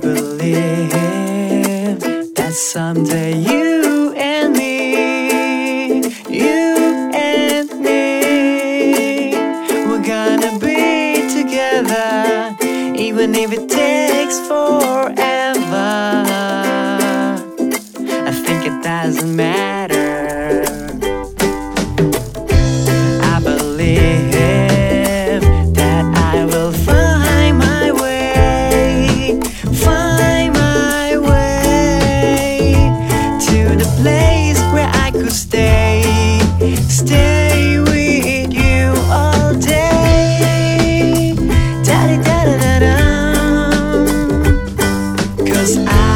believe that someday you and me, you and me, we're gonna be together, even if it takes forever. I think it doesn't matter. place where I could stay, stay with you all day. Da da da da da. Cause I